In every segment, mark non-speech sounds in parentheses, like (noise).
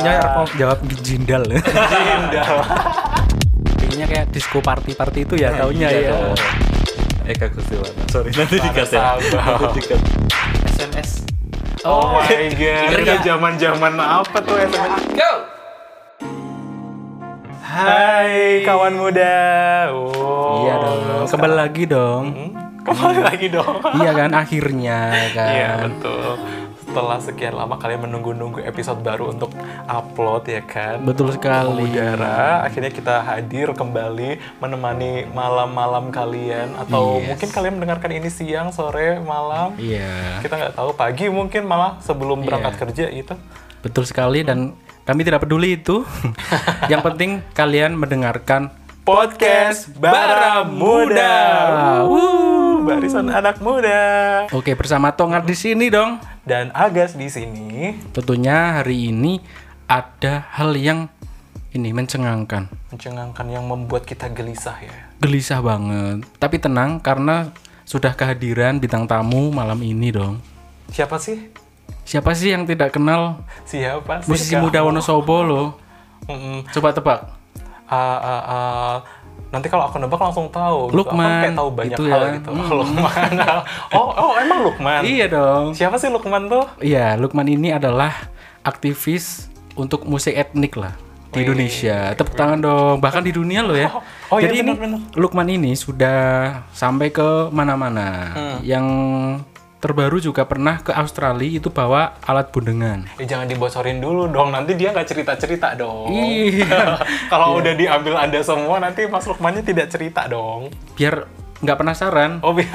Ya, aku jawab jindal. Jindal. Kayaknya kayak disco party-party itu ya taunya Iya ya. Eka Gustiwana. Sorry nanti dikat ya. Sabah. Nanti dikat. SMS. Oh, my god. Ngeri Itu ya? zaman-zaman apa tuh SMS? Go. Hai kawan muda. Oh. Iya dong. Kembali lagi dong. Hmm, Kembali lagi dong. iya kan akhirnya kan. Iya betul. Setelah sekian lama kalian menunggu-nunggu episode baru untuk upload ya kan. Betul sekali. Udara, akhirnya kita hadir kembali menemani malam-malam kalian atau Yes. mungkin kalian mendengarkan ini siang, sore, malam. Iya. Kita nggak tahu pagi mungkin malah sebelum berangkat Iya. kerja gitu. Betul sekali dan kami tidak peduli itu. (laughs) Yang penting kalian mendengarkan Podcast Bara Muda. Wuh, barisan anak muda. Oke, bersama Tongar di sini dong. Dan Agas di sini Tentunya hari ini ada hal yang ini mencengangkan. mencengangkan yang membuat kita gelisah ya. Gelisah banget. Tapi tenang karena sudah kehadiran bintang tamu malam ini dong. Siapa sih? Siapa sih yang tidak kenal Siapa sih? musisi kamu? muda Wonosobo loh? Mm-mm. Coba tebak. Ah, ah, ah. Nanti kalau aku nebak langsung tahu. gitu. Aku Lukman, kayak tahu banyak gitu hal ya. gitu. Hmm. (laughs) Lukman. oh, oh emang Lukman. Iya dong. Siapa sih Lukman tuh? Iya, Lukman ini adalah aktivis untuk musik etnik lah di Wih. Indonesia. Tepuk tangan dong. Bahkan di dunia loh ya. Oh, iya, Jadi ini benar-benar. Lukman ini sudah sampai ke mana-mana. Hmm. Yang terbaru juga pernah ke Australia itu bawa alat bundengan. Eh, jangan dibocorin dulu dong. Nanti dia nggak cerita-cerita dong. Iya. (laughs) kalau udah diambil Anda semua, nanti Mas Lukmannya tidak cerita dong. Biar nggak penasaran. Oh, bi-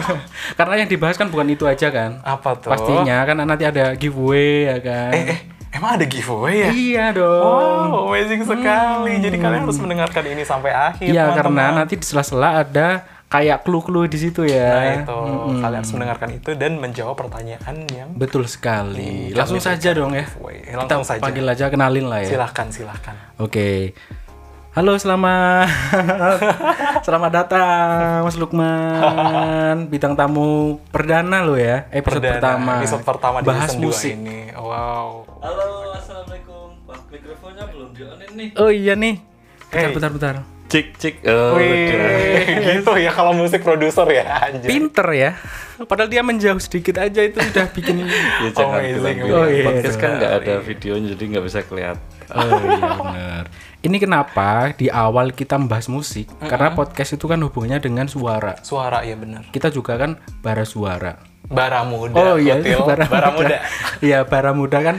(laughs) Karena yang dibahas kan bukan itu aja kan. apa tuh? Pastinya kan nanti ada giveaway ya kan. Eh, eh, emang ada giveaway ya? Iya dong. Wow, amazing sekali. Jadi kalian harus mendengarkan ini sampai akhir. Iya karena nanti di sela-sela ada kayak clue-clue di situ Nah ya. itu, kalian harus mendengarkan itu dan menjawab pertanyaan yang Betul sekali. Langsung saja dong ya. giveaway. Kita Langsung saja. panggil aja kenalin lah ya. Silahkan, silahkan. Oke. Halo, selamat (laughs) selamat datang Mas Lukman, (laughs) bintang tamu perdana lo ya, episode Perdana, pertama. Episode pertama di bahas season 2 musik. ini. Wow. Halo, assalamualaikum. Wah, mikrofonnya belum di nih. Oh iya nih. Bentar, Hey. bentar, bentar. Cik cik. Oh, Wih, gitu ya kalau musik produser ya anjir. Pinter ya. Padahal dia menjauh sedikit aja itu udah bikin (laughs) Ya, jangan Amazing. bilang Oh, gitu. iya, Podcast kan iya. nggak ada videonya jadi nggak bisa kelihatan. Oh iya benar. Ini kenapa di awal kita membahas musik? Karena podcast itu kan hubungannya dengan suara. Suara ya bener. Kita juga kan bara suara. Bara muda. Oh iya, (laughs) bara, bara muda. muda. Iya, bara muda kan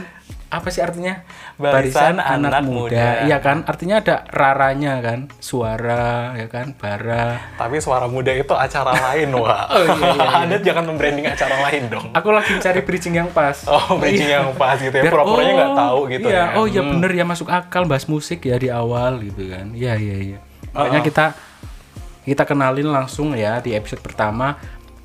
apa sih artinya? Barisan anak muda. Iya kan? Artinya ada raranya kan? Suara ya kan? Bara. Tapi suara muda itu acara lain, (laughs) wah. Oh, iya, iya, Anda jangan membranding acara lain dong. Aku lagi cari bridging yang pas. Oh, bridging yang pas gitu ya. Pura-puranya nggak oh, tahu gitu iya. ya. Oh iya Hmm. bener ya masuk akal bahas musik ya di awal gitu kan. Iya iya iya. Makanya Uh-uh. kita kita kenalin langsung ya di episode pertama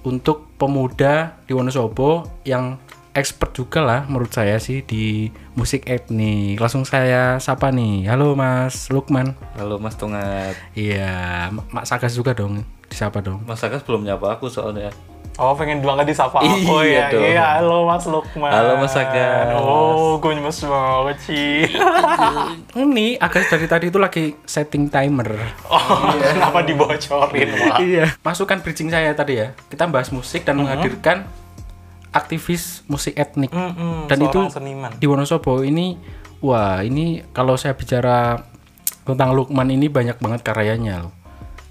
untuk pemuda di Wonosobo yang expert juga lah menurut saya sih di musik etnik. Langsung saya sapa nih. Halo Mas Lukman. Halo Mas Tungat. Iya, Mak Sagas juga dong. Disapa dong. Mas Agus belum nyapa aku soalnya. Oh, pengen banget disapa aku Iya ya. dong. Iya, halo Mas Lukman. Halo, Mas Agas. Oh, gue nyemes banget sih. (laughs) Ini agak dari tadi itu lagi setting timer. Oh, kenapa dibocorin, iya. Masukkan bridging saya tadi ya. Kita bahas musik dan menghadirkan aktivis musik etnik. Mm-mm, Dan itu seniman. di Wonosobo ini, wah ini kalau saya bicara tentang Lukman ini banyak banget karyanya loh.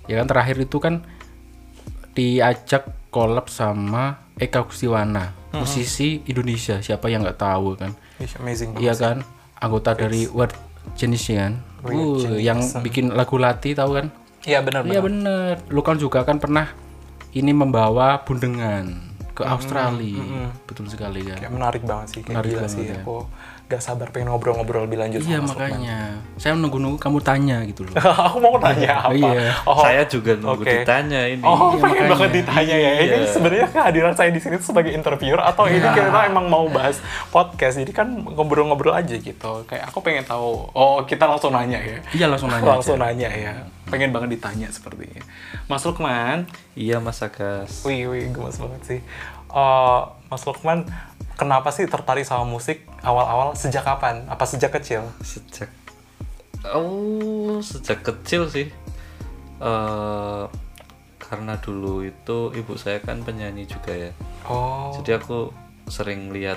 Ya kan terakhir itu kan diajak collab sama Eka Gustiwana, musisi Indonesia. Siapa yang nggak tahu kan? Amazing. Iya kan, anggota dari Weird Genius kan. Weird Uh, yang bikin lagu Lati tahu kan? Iya, benar Iya benar. bener. Lu kan juga kan pernah ini membawa bundengan ke Australia. Betul sekali kan. Kayak menarik banget sih, kayak Menarik gila banget sih. ya. Aku gak sabar pengen ngobrol-ngobrol lebih lanjut Iya sama makanya. Saya nunggu-nunggu kamu tanya gitu loh. (laughs) aku mau tanya apa? Iya. Oh, Saya juga nunggu oke. ditanya ini. Oh, Iya, pengen makanya. banget ditanya ya. Ini Iya. sebenarnya kehadiran saya di sini sebagai interviewer atau ini Iya. kita emang mau bahas podcast. Jadi kan ngobrol-ngobrol aja gitu. Kayak aku pengen tahu. Oh, kita langsung nanya ya. Iya langsung nanya. langsung aja. nanya ya. Pengen banget ditanya sepertinya. Mas Lukman, Iya Mas Agus. wih wih gemes banget sih. Eh, Mas Lukman, kenapa sih tertarik sama musik awal-awal sejak kapan? Apa sejak kecil? Sejak oh sejak kecil sih. eh karena dulu itu ibu saya kan penyanyi juga ya. Oh, Jadi aku sering lihat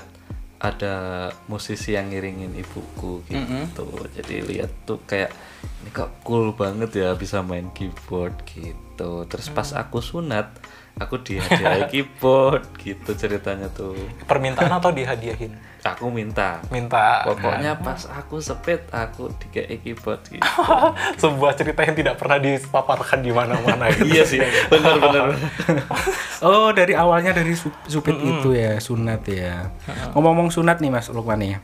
ada musisi yang ngiringin ibuku gitu. Jadi lihat tuh kayak ini kok cool banget ya bisa main keyboard gitu. Terus pas aku sunat, aku dihadiahi (laughs) keyboard gitu ceritanya tuh. permintaan atau dihadiahin? Aku minta. Minta. Pokoknya pas aku sepet, aku dikei keyboard gitu. (laughs) Sebuah cerita yang tidak pernah dipaparkan di mana-mana. (laughs) gitu. iya sih, benar-benar. Oh, dari awalnya dari su- supit itu ya, sunat ya. Ngomong-ngomong sunat nih Mas Lukman nih.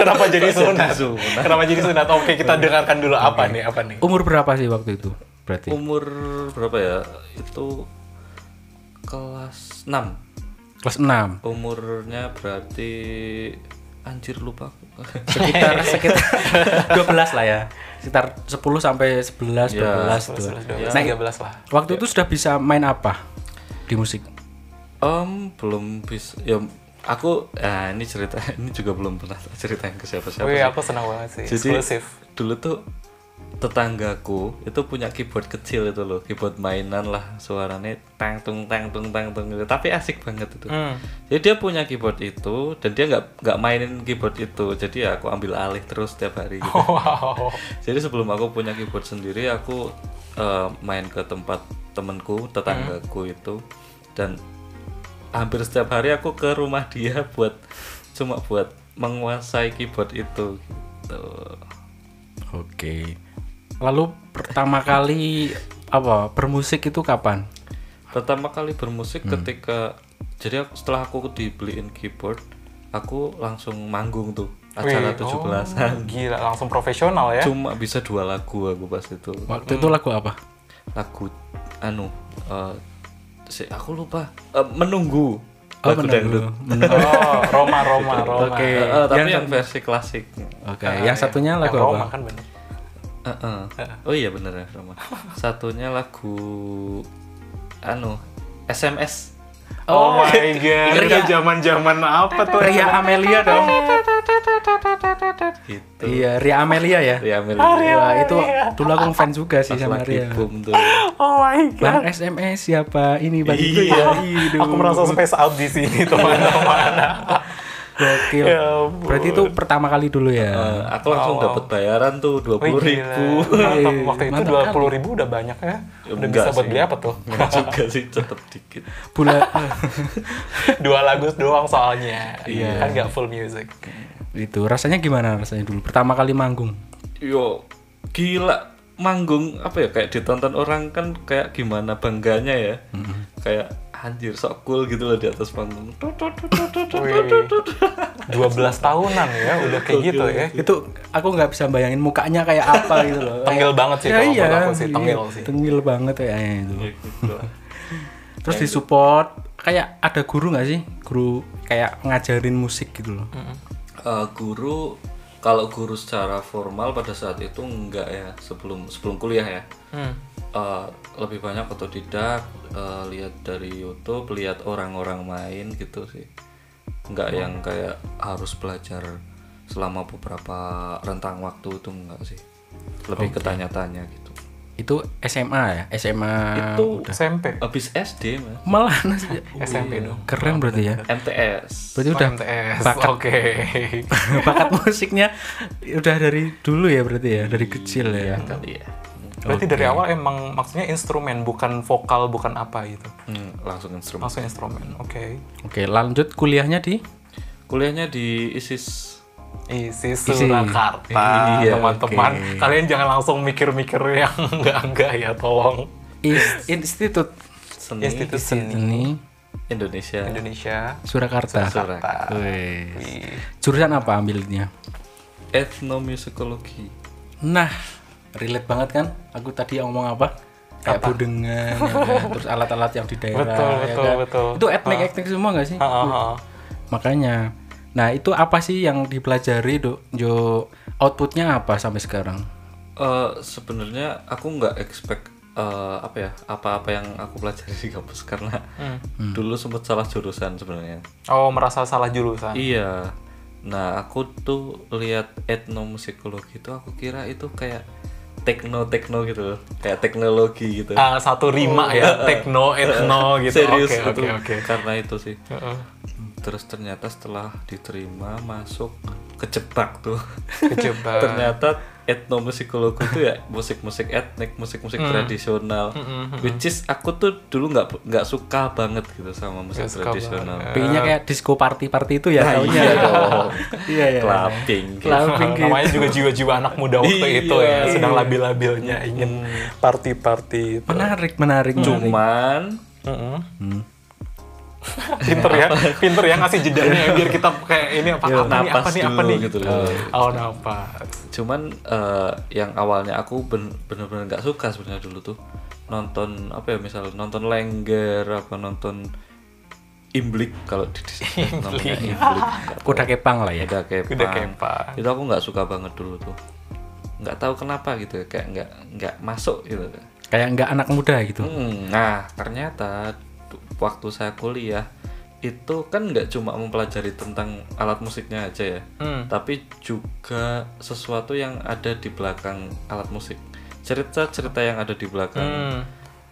Kenapa jadi sunat? sunat? Kenapa jadi sunat? Oke, kita dengarkan dulu apa nih? Apa nih? Umur berapa sih waktu itu? Berarti. Umur berapa ya? Itu kelas 6 Kelas 6. umurnya berarti anjir lupa (laughs) Sekitar sekitar (laughs) 12 lah ya. Sekitar 10 sampai 11 12 Ya, tuh. 11, 12, Nah, 13 lah. waktu itu sudah bisa main apa di musik? Om belum bisa ya aku ya ini cerita (laughs) ini juga belum pernah ceritain ke siapa-siapa Wih, sih. aku senang banget sih. Jadi Eksklusif. dulu tuh tetanggaku itu punya keyboard kecil itu loh keyboard mainan lah suaranya tang tung tang tung tang tung gitu tapi asik banget itu Hmm. jadi dia punya keyboard itu dan dia nggak nggak mainin keyboard itu jadi ya aku ambil alih terus setiap hari gitu. (laughs) Wow. jadi sebelum aku punya keyboard sendiri aku eh, main ke tempat temenku tetanggaku itu dan hampir setiap hari aku ke rumah dia (laughs) buat cuma buat menguasai keyboard itu gitu Oke. Lalu pertama kali apa bermusik itu kapan? pertama kali bermusik ketika jadi aku, setelah aku dibeliin keyboard aku langsung manggung tuh acara Wih, 17-an oh, gila, langsung profesional ya. cuma bisa dua lagu aku pas itu Waktu itu lagu apa? lagu anu eh, si aku lupa Eh, menunggu Oh, lagu menunggu. dangdut Oh, Roma, Roma, Roma. Oke. Eh, eh, tapi Yang yang versi klasik Oke, Ah, yang iya. satunya lagu Yang Roma apa? kan bener. Eh, eh. oh iya bener ya Roma satunya lagu anu SMS Oh, my god, itu zaman-zaman apa tuh? Ria Amelia dong. gitu Iya, Ria Amelia ya. ya Amelia Wah, itu dulu aku ngefans juga sih pas sama Ria. boom tuh Oh my god. Bang SMS siapa ini bang itu Iya. ya. Hidup. Aku merasa space out di sini teman-teman. (laughs) Gokil. Ya ampun. Berarti itu pertama kali dulu ya. Eh, aku langsung dapat bayaran tuh dua puluh ribu (laughs) Mantap. Waktu itu dua puluh ribu udah banyak ya. Udah Enggak bisa buat sih. beli apa tuh? (laughs) Nggak juga sih tetap dikit Bulan (laughs) Dua lagu doang soalnya. Iya. Kan nggak full music. itu rasanya gimana rasanya dulu pertama kali manggung? yo gila manggung apa ya kayak ditonton orang kan kayak gimana bangganya ya kayak anjir sok cool gitu loh di atas panggung. Wih, 12 tahunan ya udah kayak gitu ya. Itu aku nggak bisa bayangin mukanya kayak apa gitu loh. Tengil banget sih Ya, kalau iya, aku sih, iya. tengil sih. Tengil banget kayaknya itu. Ya, gitu. Terus disupport kayak ada guru nggak sih? Guru kayak ngajarin musik gitu loh. Eh, guru kalau guru secara formal pada saat itu enggak ya sebelum sebelum kuliah ya Hmm. Eh, lebih banyak otodidak eh, lihat dari YouTube lihat orang-orang main gitu sih nggak yang kayak harus belajar selama beberapa rentang waktu itu enggak sih lebih ke tanya-tanya gitu Itu SMA ya? SMA itu SMP. habis SD mas malah (laughs) SMP dong. keren berarti ya. MTS Berarti udah MTS. bakat Oke. (laughs) bakat musiknya udah dari dulu ya berarti ya dari kecil ya. kali ya Berarti dari awal emang maksudnya instrumen bukan vokal bukan apa gitu. Hmm, langsung instrumen Langsung instrumen. Oke. Oke lanjut kuliahnya di kuliahnya di ISIS Isi Isi. Surakarta, Iya, teman-teman. oke. Kalian jangan langsung mikir-mikir yang (laughs) enggak-enggak ya, tolong. Institut seni Institut Seni Seni Indonesia Indonesia. Surakarta. Surakarta. Wih. Wih. Jurusan apa ambilnya? etnomusikologi Nah, relate banget kan? Aku tadi ngomong apa? Kayak budengan, ya kan? (laughs) terus alat-alat yang di daerah. Betul, ya betul, kan? betul. Itu etnik etnik semua nggak sih? Ha, ha, ha. Makanya. Nah, itu apa sih yang dipelajari, Dok? Jo, outputnya apa sampai sekarang? Eh, sebenarnya aku nggak expect eh, apa ya apa-apa yang aku pelajari di kampus karena Hmm. dulu sempat salah jurusan sebenarnya Oh, merasa salah jurusan. iya nah aku tuh lihat etnomusikologi itu aku kira itu kayak tekno tekno gitu loh kayak teknologi gitu Ah, satu rima ya, tekno, (laughs) etno gitu. serius Oke, itu oke, oke. karena itu sih Heeh. terus ternyata setelah diterima masuk kejebak tuh Kejebak. (laughs) ternyata etnomusikologi itu ya musik-musik etnik musik-musik Hmm. tradisional which is aku tuh dulu nggak nggak suka banget gitu sama musik suka tradisional. Pengennya kayak disco party-party itu ya Nah, taunya. iya dong (laughs) Iya ya. clubbing gitu. Clubbing gitu. namanya juga jiwa-jiwa anak muda waktu Iya. itu ya, sedang labil-labilnya ingin party-party itu. Menarik, menarik. menarik. cuman Heeh. Hmm. Pinter ya, pinter ya ngasih jedanya biar kita kayak ini apa, Ya, apa nih, apa nih, apa nih. gitu loh. Oh, napas. cuman eh, yang awalnya aku ben- bener-bener nggak suka sebenarnya dulu tuh nonton apa ya misal nonton lengger apa nonton imblik kalau di (laughs) namanya (laughs) imblik. Kuda kepang lah ya. Kuda kepang. Kuda kepang. itu aku nggak suka banget dulu tuh nggak tahu kenapa gitu kayak nggak nggak masuk gitu Kayak nggak anak muda gitu. Hmm, nah ternyata waktu saya kuliah itu kan nggak cuma mempelajari tentang alat musiknya aja ya Hmm. tapi juga sesuatu yang ada di belakang alat musik cerita-cerita yang ada di belakang Hmm.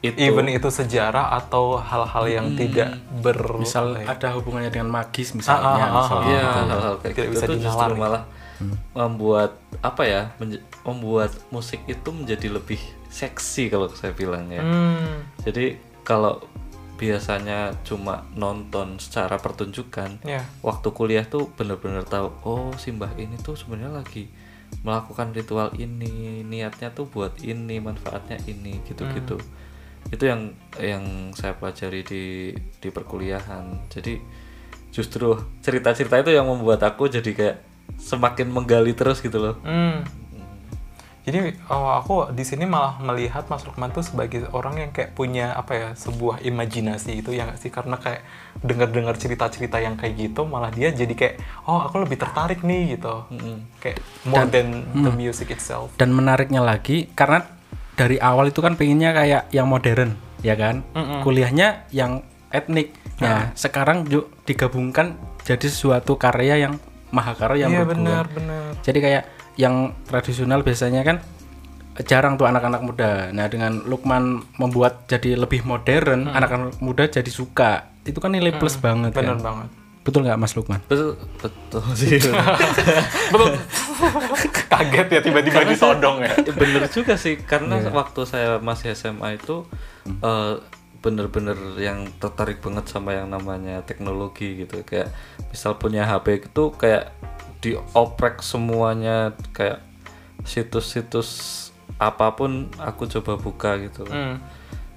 itu Even itu sejarah atau hal-hal yang tidak ber Misal ada hubungannya dengan magis misalnya. Ah, ah, ah, misalnya. Iya, hal-hal kayak Tidak gitu bisa tuh justru dinalar. malah membuat apa ya membuat musik itu menjadi lebih seksi kalau saya bilang ya Hmm. jadi kalau biasanya cuma nonton secara pertunjukan Ya. waktu kuliah tuh bener-bener tahu oh simbah ini tuh sebenarnya lagi melakukan ritual ini niatnya tuh buat ini manfaatnya ini gitu-gitu itu yang yang saya pelajari di di perkuliahan jadi justru cerita-cerita itu yang membuat aku jadi kayak semakin menggali terus gitu loh Hmm. Jadi oh, aku di sini malah melihat Mas Lukman tuh sebagai orang yang kayak punya apa ya sebuah imajinasi itu ya sih karena kayak dengar-dengar cerita-cerita yang kayak gitu malah dia jadi kayak oh aku lebih tertarik nih gitu kayak more than the music itself. Dan menariknya lagi karena dari awal itu kan pengennya kayak yang modern, ya kan? Kuliahnya yang etnik. Nah, sekarang yuk digabungkan jadi suatu karya yang mahakarya Iya menurut gua. benar benar. Jadi kayak yang tradisional biasanya kan jarang tuh anak-anak muda. Nah, dengan Lukman membuat jadi lebih modern, anak-anak muda jadi suka. Itu kan nilai plus banget Benar kan. banget. Betul nggak Mas Lukman? betul betul (laughs) sih Betul. Kaget ya tiba-tiba disodong ya. (laughs) Bener juga sih karena waktu saya masih SMA itu eh, bener-bener yang tertarik banget sama yang namanya teknologi gitu kayak misal punya HP itu kayak dioprek semuanya kayak situs-situs apa pun aku coba buka gitu Hmm.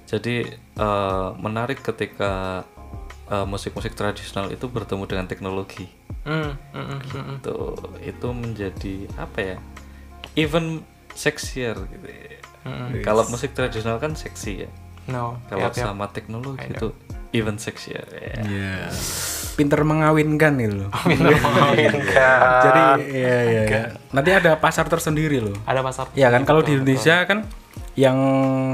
jadi eh, menarik ketika eh, musik-musik tradisional itu bertemu dengan teknologi Hmm, hmm, hmm, hmm, hmm. itu itu menjadi apa ya even sexier gitu ya. kalau musik tradisional kan seksi ya No. kalau yap, yap. sama teknologi itu even sexier ya Iya. Pinter mengawinkan itu loh. (laughs) Benar mengawinkan. (laughs) Jadi iya iya. iya. Nanti ada pasar tersendiri loh. ada pasar. Iya kan kalau di Indonesia kan yang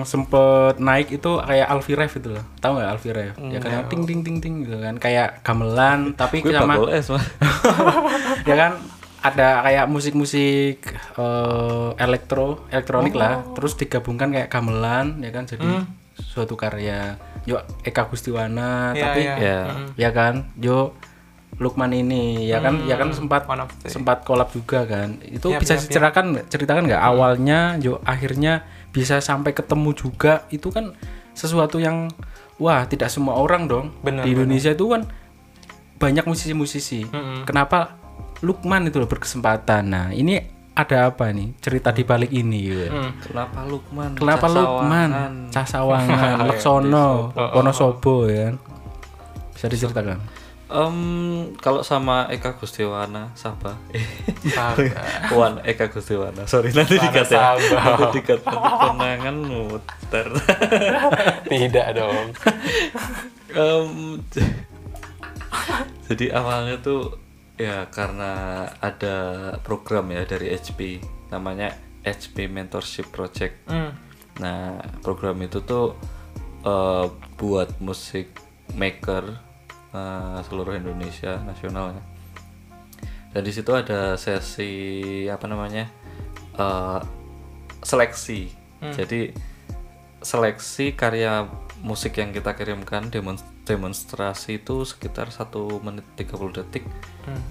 sempet naik itu kayak Alfirev itu loh. Tahu nggak Alfirev? Ya kan yang ting ting ting ting gitu kan kayak gamelan tapi gue sama es (laughs) ya kan ada kayak musik-musik eh, elektro elektronik lah terus digabungkan kayak gamelan ya kan jadi suatu karya yo Eka Gustiwana Iya, tapi iya. ya. Ya kan yo Lukman ini ya kan ya kan sempat One of the- sempat kolab juga kan. Itu Yap, bisa yap, yap. diceritakan nggak? ceritakan nggak? Awalnya yo akhirnya bisa sampai ketemu juga itu kan sesuatu yang wah tidak semua orang dong. Benar, di Indonesia itu kan banyak musisi-musisi. Kenapa Lukman itu loh berkesempatan? Nah ini ada apa nih cerita di balik ini gitu. Hmm. kenapa Lukman kenapa Casawangan? Lukman Casawangan (laughs) Leksono Wonosobo ya kan? Bisa diceritakan? Em, kalau sama Eka Gustiwana Sabah. Sabar. (laughs) Wan Eka Gustiwana. Sorry nanti dikat ya. Nanti dikat. Nanti kenangan muter. (laughs) Tidak dong. Em, jadi awalnya tuh ya karena ada program ya dari HP namanya HP Mentorship Project Hmm. Nah, program itu tuh eh, buat musik maker eh, seluruh Indonesia nasional ya. Dan di situ ada sesi apa namanya eh, seleksi. Jadi seleksi karya musik yang kita kirimkan demon- demonstrasi itu sekitar satu menit 30 detik.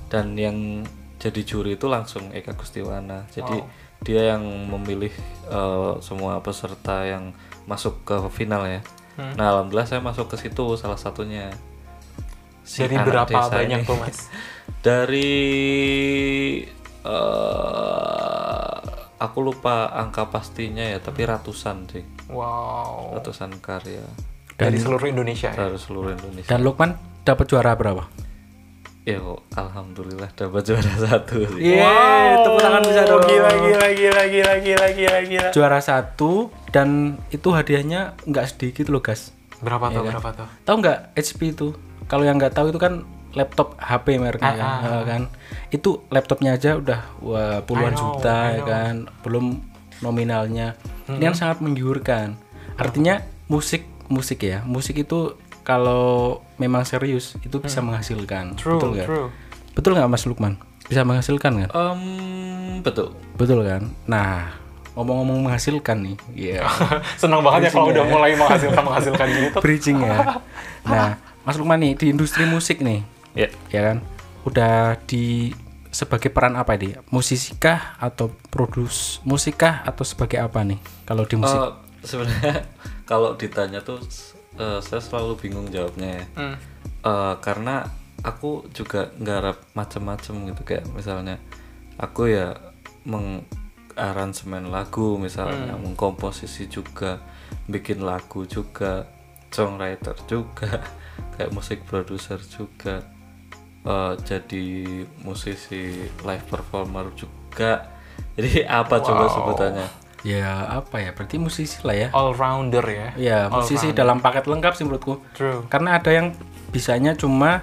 Dan yang jadi juri itu langsung Eka Gustiwana. Jadi dia yang memilih eh, semua peserta yang masuk ke final ya. Nah alhamdulillah saya masuk ke situ salah satunya. Si Dari berapa desa banyak tuh (laughs) mas? dari eh aku lupa angka pastinya ya tapi ratusan sih. Wow. ratusan karya Dari seluruh Indonesia ya? dari seluruh Indonesia Dan Lukman dapat juara berapa? ya alhamdulillah dapat juara (laughs) satu sih Yeay, tepuk tangan bisa dong. Gila, gila, gila, gila, gila, gila, gila. Juara satu dan itu hadiahnya nggak sedikit loh guys. Berapa Iya tuh, kan? berapa tuh? Tahu nggak HP itu? Kalau yang nggak tahu itu kan laptop HP mereknya kan, Ah, kan. Itu laptopnya aja udah wah, puluhan know, juta ya kan, belum nominalnya. Ini kan sangat menggiurkan. Artinya musik musik ya, musik itu kalau memang serius itu bisa menghasilkan. True, betul nggak? Betul nggak Mas Lukman? Bisa menghasilkan kan? Em, betul Betul kan? Nah, ngomong-ngomong menghasilkan nih, iya. (laughs) Senang banget ya kalau udah mulai menghasilkan menghasilkan gitu. (laughs) Bridging ya. (laughs) Nah, Mas Lukman nih di industri musik nih, ya ya kan? Udah di sebagai peran apa nih? Musisikah atau produs musikkah atau sebagai apa nih? Kalau di musik? Eh, sebenarnya kalau ditanya tuh eh, saya selalu bingung jawabnya ya. Hmm. Eh, karena aku juga nggarap macam-macam gitu. Kayak misalnya aku ya mengaransemen lagu misalnya mengkomposisi juga bikin lagu juga songwriter juga (laughs) kayak musik producer juga eh, jadi musisi live performer juga. Jadi apa coba sebutannya ya apa ya? Berarti musisi lah ya. All rounder ya. Ya, musisi dalam paket lengkap sih menurutku. True. Karena ada yang bisanya cuma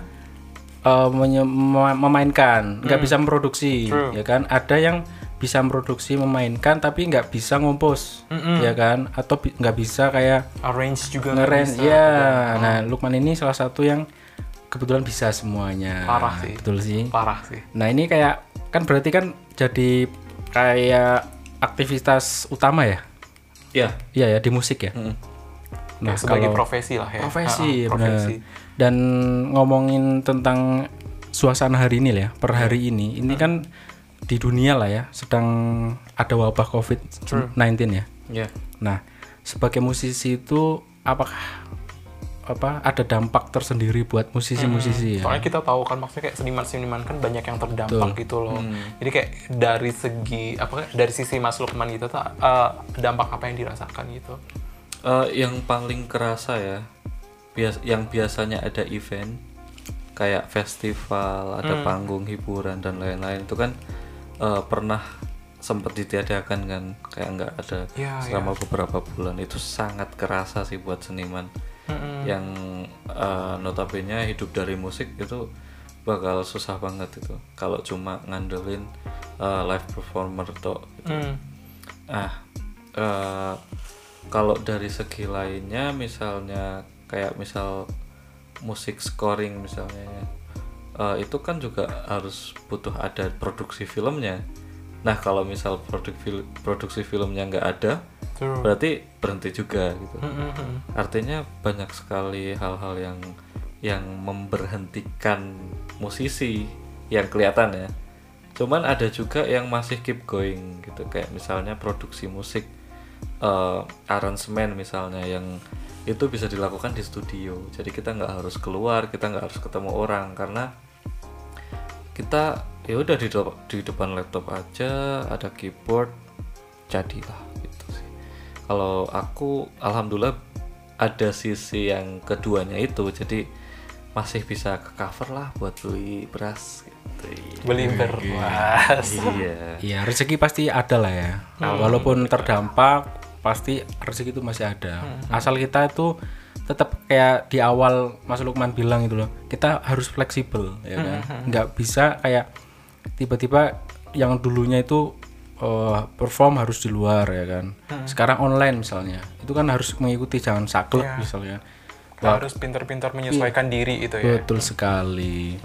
eh, mema- memainkan, nggak bisa memproduksi, True. ya kan? Ada yang bisa memproduksi, memainkan, tapi nggak bisa ngompos, ya kan? Atau bi- nggak bisa kayak Arrange juga nggak ngeren, bisa. ya. Nah, Lukman ini salah satu yang kebetulan bisa semuanya. Parah sih. Betul sih. Parah sih. Nah ini kayak kan berarti kan jadi kayak aktivitas utama ya? ya Iya ya di musik ya. Mm. Nah, Ya, sebagai kalau- profesi lah ya. profesi, Ah, ah, benar. profesi. Dan ngomongin tentang suasana hari ini lah ya, per hari ini, ini kan di dunia lah ya, sedang ada wabah COVID-19 ya. ya Nah, sebagai musisi itu apakah apa ada dampak tersendiri buat musisi-musisi ya? Soalnya kita tahu kan maksudnya kayak seniman-seniman kan banyak yang terdampak gitu loh. Jadi kayak dari segi apa dari sisi Mas Lukman gitu tuh eh, dampak apa yang dirasakan gitu. Eh, yang paling kerasa ya, bias yang biasanya ada event kayak festival, ada panggung hiburan dan lain-lain itu kan eh, pernah sempat ditiadakan kan, kayak nggak ada Ya, selama beberapa bulan. Itu sangat kerasa sih buat seniman yang eh, notabene hidup dari musik itu bakal susah banget itu kalau cuma ngandelin eh, live performer tuh gitu. Hmm. Ah, eh, kalau dari segi lainnya, misalnya kayak misal musik scoring misalnya, eh, itu kan juga harus butuh ada produksi filmnya. Nah, kalau misal produk fil- produksi filmnya nggak ada, True. berarti berhenti juga gitu. Hmm, hmm, hmm. Artinya banyak sekali hal-hal yang yang memberhentikan musisi yang kelihatan ya. Cuman ada juga yang masih keep going gitu kayak misalnya produksi musik eh aransemen misalnya yang itu bisa dilakukan di studio. Jadi kita nggak harus keluar, kita nggak harus ketemu orang karena kita ya udah di, de- di depan laptop aja ada keyboard jadilah kalau aku alhamdulillah ada sisi yang keduanya itu jadi masih bisa ke cover lah buat beli beras gitu Beli beras. iya Iya rezeki pasti ada lah ya. Walaupun terdampak pasti rezeki itu masih ada. Asal kita itu tetap kayak di awal Mas Lukman bilang itu loh, kita harus fleksibel ya kan. Nggak bisa kayak tiba-tiba yang dulunya itu eh, perform harus di luar ya kan. Sekarang online misalnya, itu kan harus mengikuti jangan saklek Iya. misalnya. harus pintar-pintar menyesuaikan diri itu ya Betul sekali.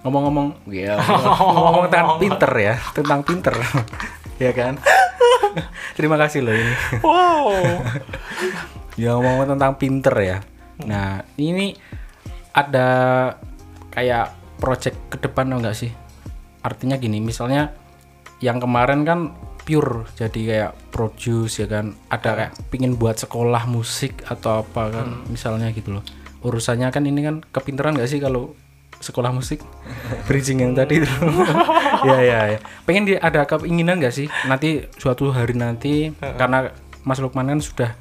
Ngomong-ngomong, (laughs) ya ngomong tentang pinter ya, tentang pinter, (laughs) ya kan. (laughs) Terima kasih loh ini. wow Ya ngomong tentang pinter ya. Nah ini ada kayak project ke depan enggak sih? Artinya gini, misalnya yang kemarin kan pure jadi kayak produce ya kan. Ada kayak pingin buat sekolah musik atau apa kan misalnya gitu loh. Urusannya kan ini kan kepinteran nggak sih kalau sekolah musik? (laughs) Bridging yang tadi itu. (laughs) Ya ya ya. Pengen di, ada keinginan nggak sih nanti suatu hari nanti? Karena Mas Lukman kan sudah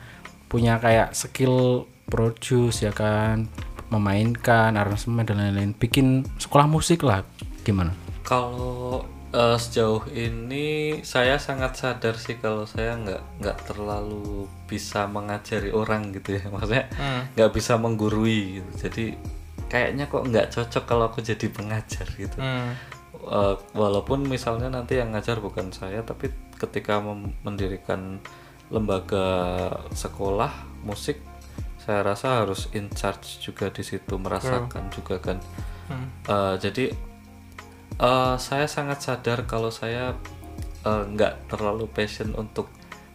punya kayak skill produce ya kan memainkan aransemen dan lain-lain. Bikin sekolah musik lah gimana? Kalau eh, sejauh ini saya sangat sadar sih kalau saya nggak nggak terlalu bisa mengajari orang gitu ya. (laughs) Maksudnya nggak bisa menggurui gitu. jadi kayaknya kok nggak cocok kalau aku jadi pengajar gitu. Hmm. Eh, walaupun misalnya nanti yang ngajar bukan saya tapi ketika mendirikan lembaga sekolah musik saya rasa harus in charge juga di situ merasakan juga kan. Eh, jadi eh, saya sangat sadar kalau saya nggak terlalu passion untuk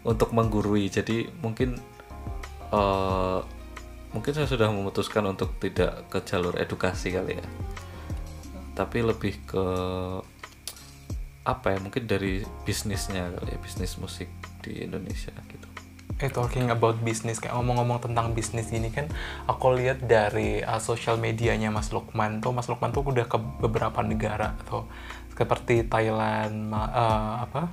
untuk menggurui. Jadi mungkin eh, mungkin saya sudah memutuskan untuk tidak ke jalur edukasi kali ya. Tapi lebih ke apa ya mungkin dari bisnisnya kali ya bisnis musik di Indonesia gitu Eh talking about business kayak ngomong-ngomong tentang bisnis ini kan aku lihat dari uh, social medianya Mas Lukman tuh Mas Lukman tuh udah ke beberapa negara tuh. Seperti Thailand, ma- uh, apa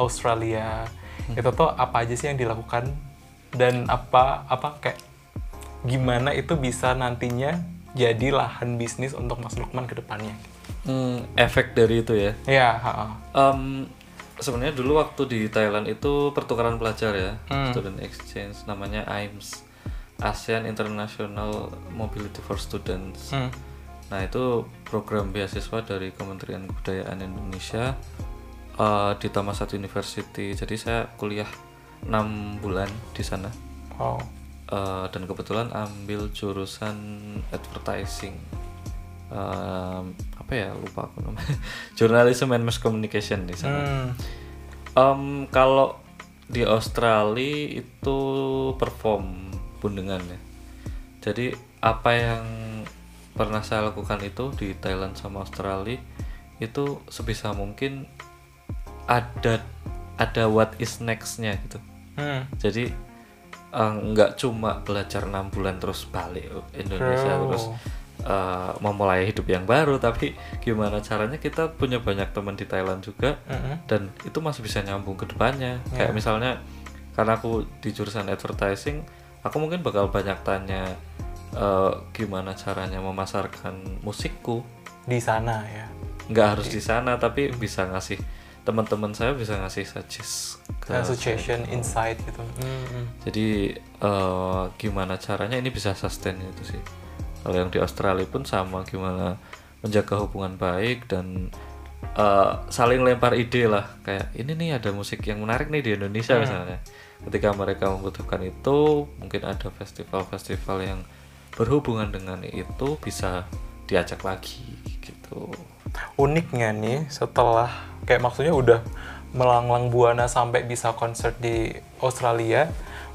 Australia. Itu tuh apa aja sih yang dilakukan? Dan apa apa kayak gimana itu bisa nantinya jadi lahan bisnis untuk Mas Lukman ke depannya. Hmm, efek dari itu ya? Ya, ha-ha. Em, sebenarnya dulu waktu di Thailand itu pertukaran pelajar ya Hmm. student exchange namanya AIMS ASEAN International Mobility for Students Hmm. Nah itu program beasiswa dari Kementerian Kebudayaan Indonesia eh, di Tamasat University. Jadi saya kuliah 6 bulan di sana Wow. Eh, dan kebetulan ambil jurusan advertising. Em, apa ya lupa aku namanya. (laughs) Journalism and Mass Communication di sana. Hmm. Em, kalau di Australia itu perform bundengan ya. Jadi apa yang pernah saya lakukan itu di Thailand sama Australia itu sebisa mungkin ada ada what is nextnya gitu. Hmm. Jadi eh, nggak cuma belajar enam bulan terus balik Indonesia True. terus eh, memulai hidup yang baru, tapi gimana caranya kita punya banyak teman di Thailand juga Mm-mm. dan itu masih bisa nyambung ke depannya kayak misalnya karena aku di jurusan advertising aku mungkin bakal banyak tanya eh, gimana caranya memasarkan musikku Di sana ya. nggak harus di sana tapi bisa ngasih teman-teman saya bisa ngasih suggest ke Association insight gitu. Hmm. jadi eh, gimana caranya ini bisa sustain itu sih kalau yang di Australia pun sama gimana menjaga hubungan baik dan eh, saling lempar ide lah. Kayak ini nih ada musik yang menarik nih di Indonesia misalnya. Ketika mereka membutuhkan itu mungkin ada festival-festival yang berhubungan dengan itu bisa diajak lagi gitu. Uniknya nih setelah kayak maksudnya udah melanglang buana sampai bisa konser di Australia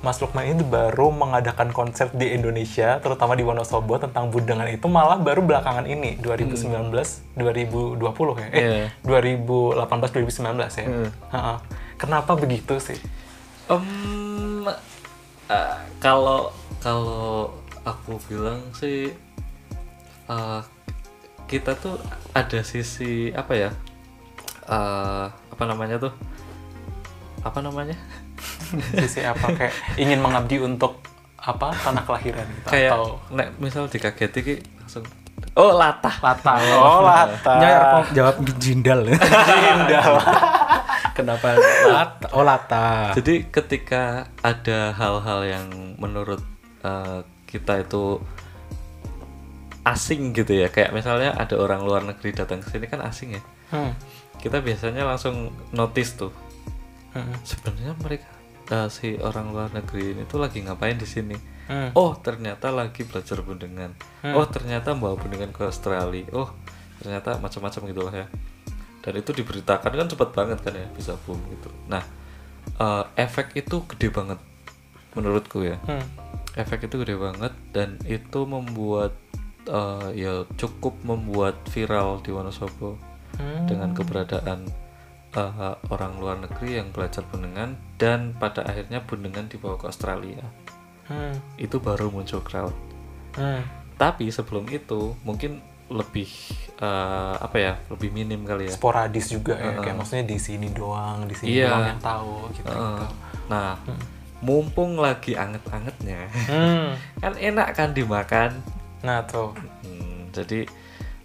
Mas Lukman ini baru mengadakan konser di Indonesia terutama di Wonosobo tentang budangan itu malah baru belakangan ini 2019 2020 ya. Eh Iya. 2018 2019 ya. Ha-ha. kenapa begitu sih? Em, eh, kalau kalau aku bilang sih eh, kita tuh ada sisi apa ya eh, apa namanya tuh apa namanya sisi apa kayak ingin mengabdi untuk apa tanah kelahiran gitu kayak atau nek misal dikageti ki langsung oh latah lata (laughs) oh lata Nyar kok jawab jindal. (laughs) Jindal. Kenapa lata? Oh lata. Jadi ketika ada hal-hal yang menurut eh, kita itu asing gitu ya, kayak misalnya ada orang luar negeri datang ke sini kan asing ya. Hmm. Kita biasanya langsung notice tuh Mm-mm. sebenarnya mereka eh, si orang luar negeri ini tuh lagi ngapain di sini? Hmm. oh ternyata lagi belajar bundengan oh ternyata bawa bundengan ke Australia. Oh ternyata macam-macam gitulah ya. Dan itu diberitakan kan cepat banget kan ya bisa boom gitu. Nah eh, efek itu gede banget menurutku ya. Hmm. efek itu gede banget dan itu membuat eh, ya cukup membuat viral di Wonosobo Hmm. dengan keberadaan eh, orang luar negeri yang belajar bundengan dan pada akhirnya bundengan dibawa ke Australia. Hmm. itu baru muncul crowd. Hmm. tapi sebelum itu mungkin lebih eh, apa ya lebih minim kali ya. Sporadis juga ya kayak maksudnya di sini doang di sini Iya. doang yang tahu gitu, Eh, nah mumpung lagi anget-angetnya Hmm. (laughs) kan enak kan dimakan. Nah tuh. Hmm, jadi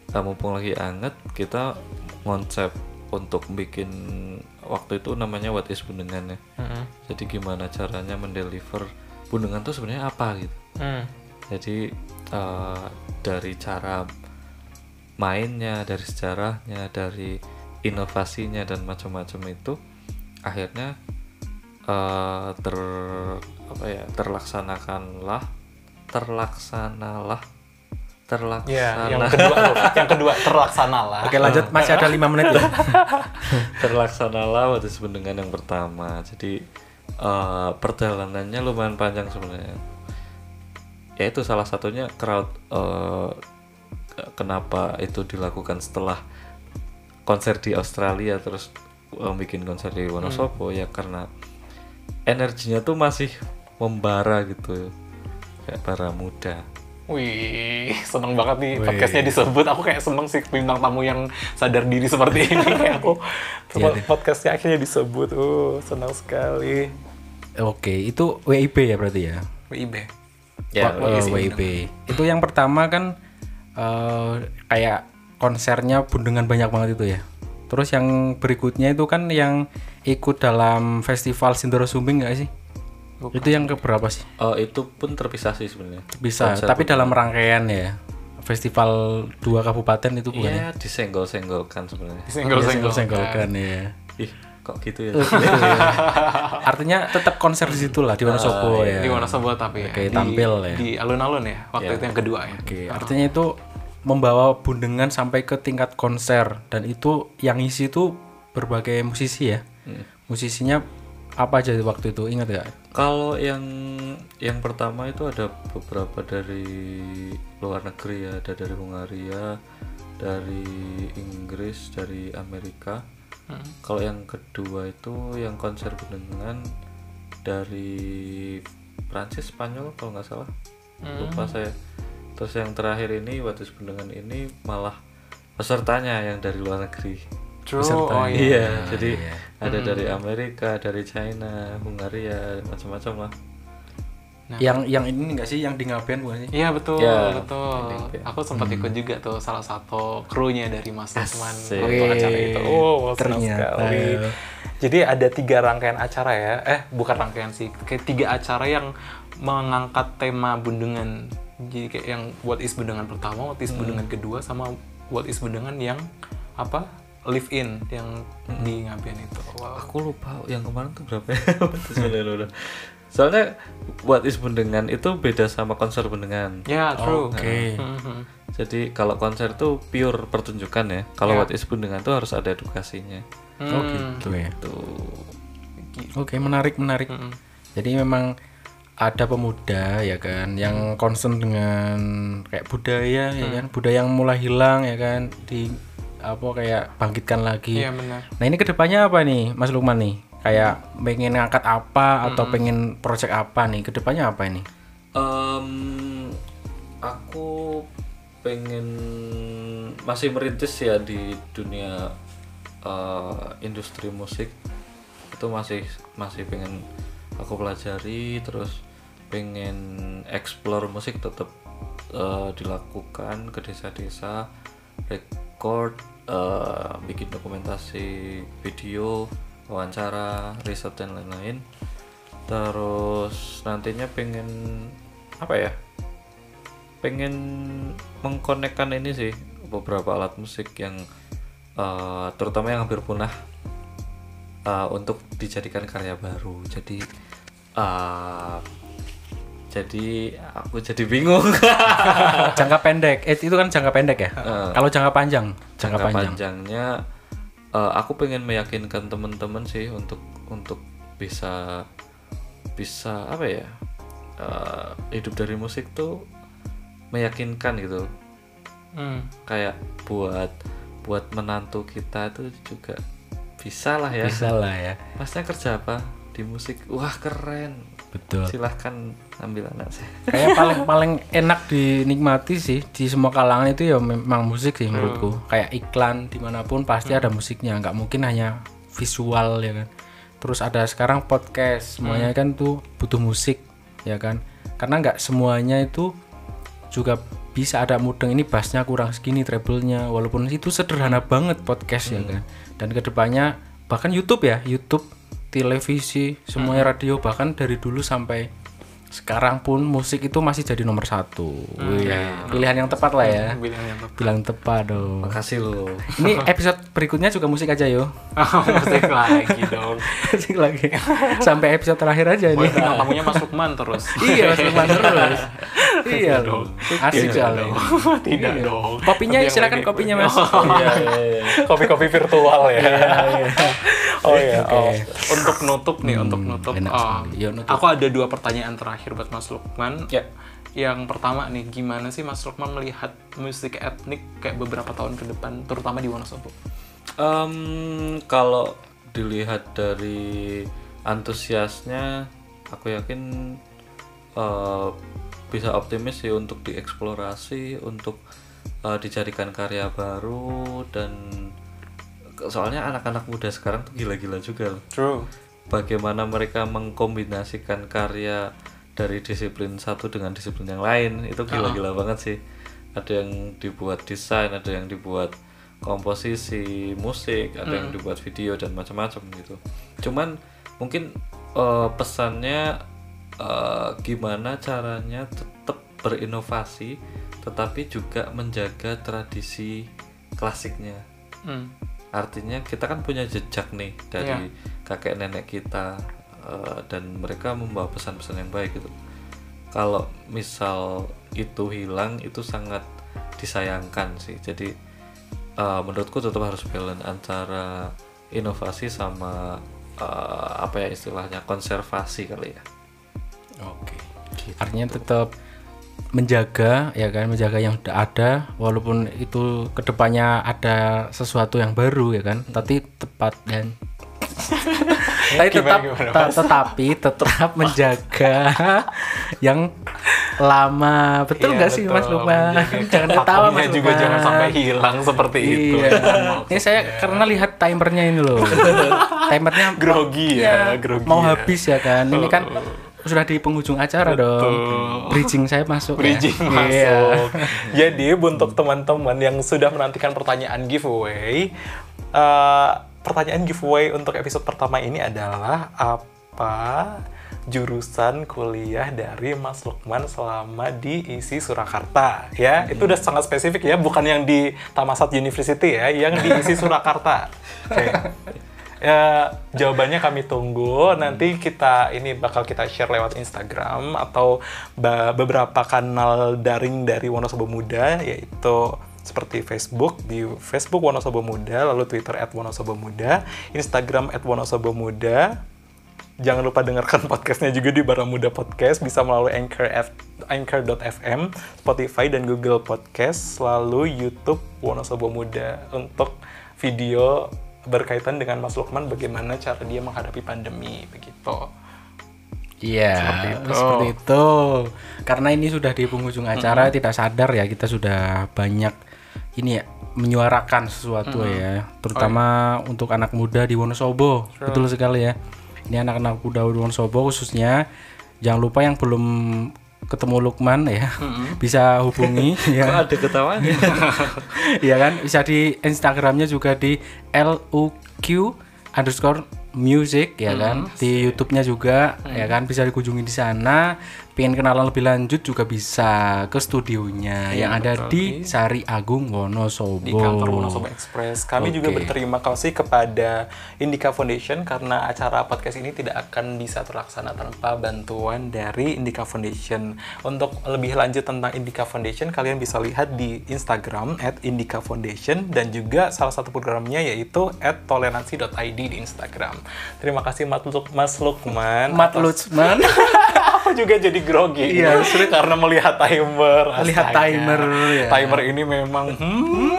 eh, mumpung lagi anget kita konsep untuk bikin waktu itu namanya what is bundengan ya Mm-mm. jadi gimana caranya mendeliver bundengan tuh sebenarnya apa gitu Hmm. jadi eh, dari cara mainnya dari sejarahnya dari inovasinya dan macam-macam itu akhirnya eh, ter apa ya terlaksanakanlah terlaksanalah Ya, yang terlaksana kedua yang kedua terlaksana lah. Oke lanjut. Masih ada lima menit ya. (laughs) terlaksanalah waktu sebendengan yang pertama. Jadi eh, perjalanannya lumayan panjang sebenarnya. Ya itu salah satunya crowd eh, kenapa itu dilakukan setelah konser di Australia terus eh, bikin konser di Wonosobo. Ya karena energinya tuh masih membara gitu kayak bara muda Wih, seneng banget nih podcastnya disebut. Aku kayak seneng sih bintang tamu yang sadar diri seperti ini. (laughs) Kayak aku Iya, podcastnya akhirnya disebut. Uh, senang sekali. Oke itu WIB ya berarti ya. WIB. ya eh, WIB. Itu yang pertama kan eh, kayak konsernya bundengan banyak banget itu ya. Terus yang berikutnya itu kan yang ikut dalam festival Sindoro Sumbing nggak sih? Itu yang keberapa sih? Oh, itu pun terpisah sih sebenarnya Bisa, Konser tapi dalam rangkaian ya. Festival dua kabupaten itu bukan ya? Iya, disenggol-senggolkan sebenarnya. Single-single. senggol-senggokan ya. Ih, kok gitu ya? Artinya tetap konser di situ lah di Wonosobo ya. Di Wonosobo tapi ya. Oke, Di- tampil ya. Di alun-alun ya. Waktu Ya. itu yang kedua ya. Oke, artinya itu membawa bundengan sampai ke tingkat konser dan itu yang isi itu berbagai musisi ya. Musisinya apa aja waktu itu ingat gak? Kalau yang yang pertama itu ada beberapa dari luar negeri ya, ada dari Hungaria, dari Inggris, dari Amerika. Kalau yang kedua itu yang konser bundengan dari Prancis, Spanyol kalau nggak salah, lupa saya. Terus yang terakhir ini waktu bundengan ini malah pesertanya yang dari luar negeri. True. Oh iya. Iya, jadi ada dari Amerika, dari China, Hungaria, macam-macam lah. Nah. Yang yang ini enggak sih yang di Ngaben bukan sih? Iya betul, Ya, betul. ya. Aku sempat ikut juga tuh salah satu krunya dari Mas Asik. waktu acara itu. Oh, senang Ternyata. sekali. Jadi ada tiga rangkaian acara ya. Eh, bukan rangkaian sih. Kayak tiga acara yang mengangkat tema bundengan. Jadi kayak yang what is bundengan pertama, what is bundengan kedua, sama what is bundengan yang apa? Live in yang di Ngaben itu. Wow. Aku lupa yang kemarin tuh berapa ya? (laughs) Sebenarnya. Soalnya buat is bundengan itu beda sama konser bundengan. Ya, true. Oke. Mhm. Jadi kalau konser tuh pure pertunjukan ya. Kalau Ya. what is bundengan tuh harus ada edukasinya. Oh Hmm. gitu ya. Tuh. Oke, menarik menarik. Mm-mm. Jadi memang ada pemuda ya kan yang concern dengan kayak budaya ya kan, budaya yang mulai hilang ya kan di apa kayak bangkitkan lagi. Iya benar. Nah ini ke depannya apa nih, Mas Lukman nih? Kayak pengen ngangkat apa atau pengen project apa nih? Ke depannya apa ini? Em, aku pengen masih merintis ya di dunia eh, industri musik itu masih masih pengen aku pelajari terus pengen explore musik tetap eh, dilakukan ke desa-desa record eh, bikin dokumentasi video wawancara riset dan lain-lain. Terus nantinya pengen apa ya pengen mengkonekkan ini sih beberapa alat musik yang eh, terutama yang hampir punah uh, untuk dijadikan karya baru. Jadi uh, jadi aku jadi bingung. (laughs) Jangka pendek. Eh, itu kan jangka pendek ya? Kalau jangka panjang? Jangka, jangka panjang. panjangnya uh, aku pengen meyakinkan teman-teman sih untuk untuk bisa bisa apa ya? Uh, hidup dari musik tuh meyakinkan gitu. Hmm. kayak buat buat menantu kita itu juga bisa lah ya. Bisa lah ya. Masnya kerja apa? Di musik. Wah keren betul. Silahkan ambil anak saya. Kayak (laughs) paling paling enak dinikmati sih di semua kalangan itu ya memang musik sih menurutku. Kayak iklan di mana pun pasti ada musiknya. Nggak mungkin hanya visual ya kan. Terus ada sekarang podcast. Semuanya kan tuh butuh musik ya kan. Karena nggak semuanya itu juga bisa ada mudeng. Ini bassnya kurang segini treble-nya. Walaupun itu sederhana banget podcast ya kan. Dan ke depannya bahkan YouTube ya. YouTube televisi semuanya radio bahkan dari dulu sampai sekarang pun musik itu masih jadi nomor satu Wih, pilihan yang tepat lah ya Bilang yang tepat. bilang tepat dong makasih lo ini episode berikutnya juga musik aja yo musik lagi dong. (laughs) musik lagi sampai episode terakhir aja Boleh nih bintang tamunya Mas Lukman terus. (laughs) iya mas Lukman terus (laughs) iya loh asik sekali Tidak dong. kopinya Tapi silakan kopinya mas iya iya iya Kopi-kopi virtual ya. oh iya. Oke. oh. Untuk nutup nih, untuk nutup. enak oh. Ya, nutup. Aku ada dua pertanyaan terakhir buat Mas Lukman. Ya. Yang pertama nih, gimana sih Mas Lukman melihat musik etnik kayak beberapa tahun ke depan, terutama di Wonosobo? Em, kalau dilihat dari antusiasnya aku yakin eh, bisa optimis sih untuk dieksplorasi untuk eh, dijadikan karya baru dan soalnya anak-anak muda sekarang tuh gila-gila juga loh. True. bagaimana mereka mengkombinasikan karya dari disiplin satu dengan disiplin yang lain. Itu gila-gila banget sih. Ada yang dibuat desain ada yang dibuat komposisi musik ada yang dibuat video dan macam-macam gitu. Cuman mungkin eh, pesannya eh, gimana caranya tetap berinovasi tetapi juga menjaga tradisi klasiknya. Hmm. artinya kita kan punya jejak nih dari kakek nenek kita eh, dan mereka membawa pesan-pesan yang baik gitu. Kalau misal itu hilang itu sangat disayangkan sih. Jadi eh, menurutku tetap harus balance antara inovasi sama eh, apa ya istilahnya konservasi kali ya. Oke. Artinya tetap menjaga ya kan menjaga yang sudah ada walaupun itu ke depannya ada sesuatu yang baru ya kan tapi tepat dan (laughs) tapi tetap Gimana, gimana, te- tetapi tetap (laughs) menjaga yang lama betul Iya, nggak sih betul. Mas Lukman Menjaga jangan ketawa Mas juga Lukman. jangan sampai hilang seperti itu. Iya. Ini saya karena lihat timernya ini loh. (laughs) timernya Grogi ya, grogi mau ya. habis ya kan. Ini kan sudah di penghujung acara dong. Bridging saya masuk Bridging ya. masuk. Iya. Jadi untuk teman-teman yang sudah menantikan pertanyaan giveaway, eh, pertanyaan giveaway untuk episode pertama ini adalah apa jurusan kuliah dari Mas Lukman selama di ISI Surakarta ya? Itu udah sangat spesifik ya? Bukan yang di Tamasat University ya? Yang di ISI Surakarta. (laughs) Oke. Ya, jawabannya kami tunggu. Nanti kita ini bakal kita share lewat Instagram atau beberapa kanal daring dari Wonosobo Muda, yaitu seperti Facebook di Facebook Wonosobo Muda, lalu Twitter @wonosobo_muda, Instagram @wonosobo_muda. Jangan lupa dengarkan (laughs) podcastnya juga di Baramuda Podcast, bisa melalui Anchor F- Anchor.fm, Spotify dan Google Podcast, lalu YouTube Wonosobo Muda untuk video berkaitan dengan Mas Lukman bagaimana cara dia menghadapi pandemi begitu. Iya, Seperti itu. seperti itu. Karena ini sudah di penghujung acara, tidak sadar ya kita sudah banyak ini ya menyuarakan sesuatu ya, terutama untuk anak muda di Wonosobo. Betul sekali ya. Ini anak-anak muda di Wonosobo khususnya. Jangan lupa yang belum ketemu Lukman ya, (laughs) bisa hubungi. Ya. (laughs) kok ada ketawanya (laughs) Iya kan? Bisa di Instagramnya juga di luq underscore music ya kan? Di YouTube-nya juga ya kan? Bisa dikunjungi di sana pengen kenalan lebih lanjut juga bisa ke studionya Iya, yang ada betul. di Sari Agung Wonosobo. di kantor Wonosobo Express. Kami juga Oke. berterima kasih kepada Indica Foundation karena acara podcast ini tidak akan bisa terlaksana tanpa bantuan dari Indica Foundation. Untuk lebih lanjut tentang Indica Foundation, kalian bisa lihat di Instagram @indica foundation dan juga salah satu programnya yaitu @toleransi.id di Instagram. Terima kasih Mas, Luk- Mas Lukman. Mat atas- Lutzman. (laughs) Aku juga jadi grogi. Iya, (laughs) karena melihat timer. Melihat Astaga. timer, ya. Timer ini memang hmm,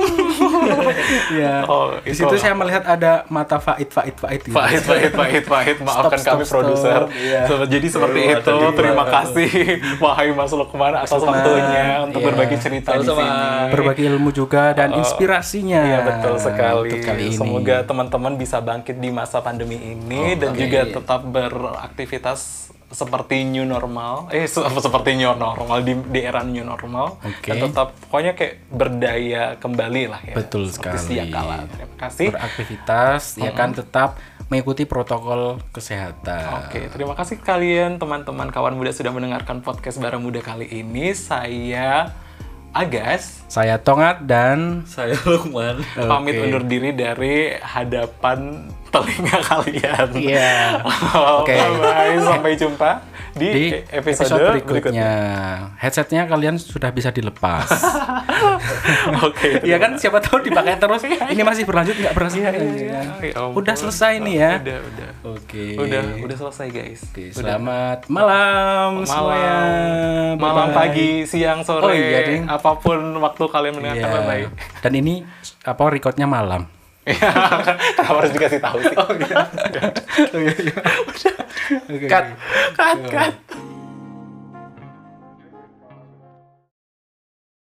ya. (laughs) Oh, di itu. situ saya melihat ada mata Faid Faid Faid gitu. Pahit, pahit. (laughs) Maafkan Stop, kami produser. So, Jadi seperti itu. ada di Terima kasih, wahai Mas Lukman atas Lukman. waktunya untuk Iya. berbagi cerita di Sama-sama. sini. Berbagi ilmu juga dan inspirasinya. Iya betul sekali. Untuk kali ini. Semoga teman-teman bisa bangkit di masa pandemi ini dan Oke. juga tetap beraktivitas seperti new normal. Eh se- seperti new normal di, di era new normal. Oke. Dan tetap pokoknya kayak berdaya kembali lah ya. Betul Seperti sekali. kala. Terima kasih. beraktivitas ya kan tetap mengikuti protokol kesehatan. Oke, terima kasih kalian teman-teman kawan muda sudah mendengarkan podcast Bara Muda kali ini. Saya Agas Saya Tongat dan Saya Lukman. pamit undur diri dari hadapan telinga kalian. Iya. (laughs) Oke, Oke. bye. Sampai jumpa di, di episode, episode, berikutnya. berikutnya. Headsetnya kalian sudah bisa dilepas. (laughs) Oke. (laughs) Iya kan siapa tahu dipakai terus. (laughs) Ini masih berlanjut nggak berhasil. Ya ampun. Udah selesai nih ya. Udah, udah. Oke. Udah, udah selesai guys. Oke, Udah. selamat malam, semuanya. Malam, malam Bye-bye. pagi, siang, sore, Oh iya, Ding. apa pun waktu kalian mendengarkan Iya. bye-bye. Dan ini apa recordnya malam. Kenapa harus dikasih tahu sih? (laughs) Oke. Cut, cut, cut.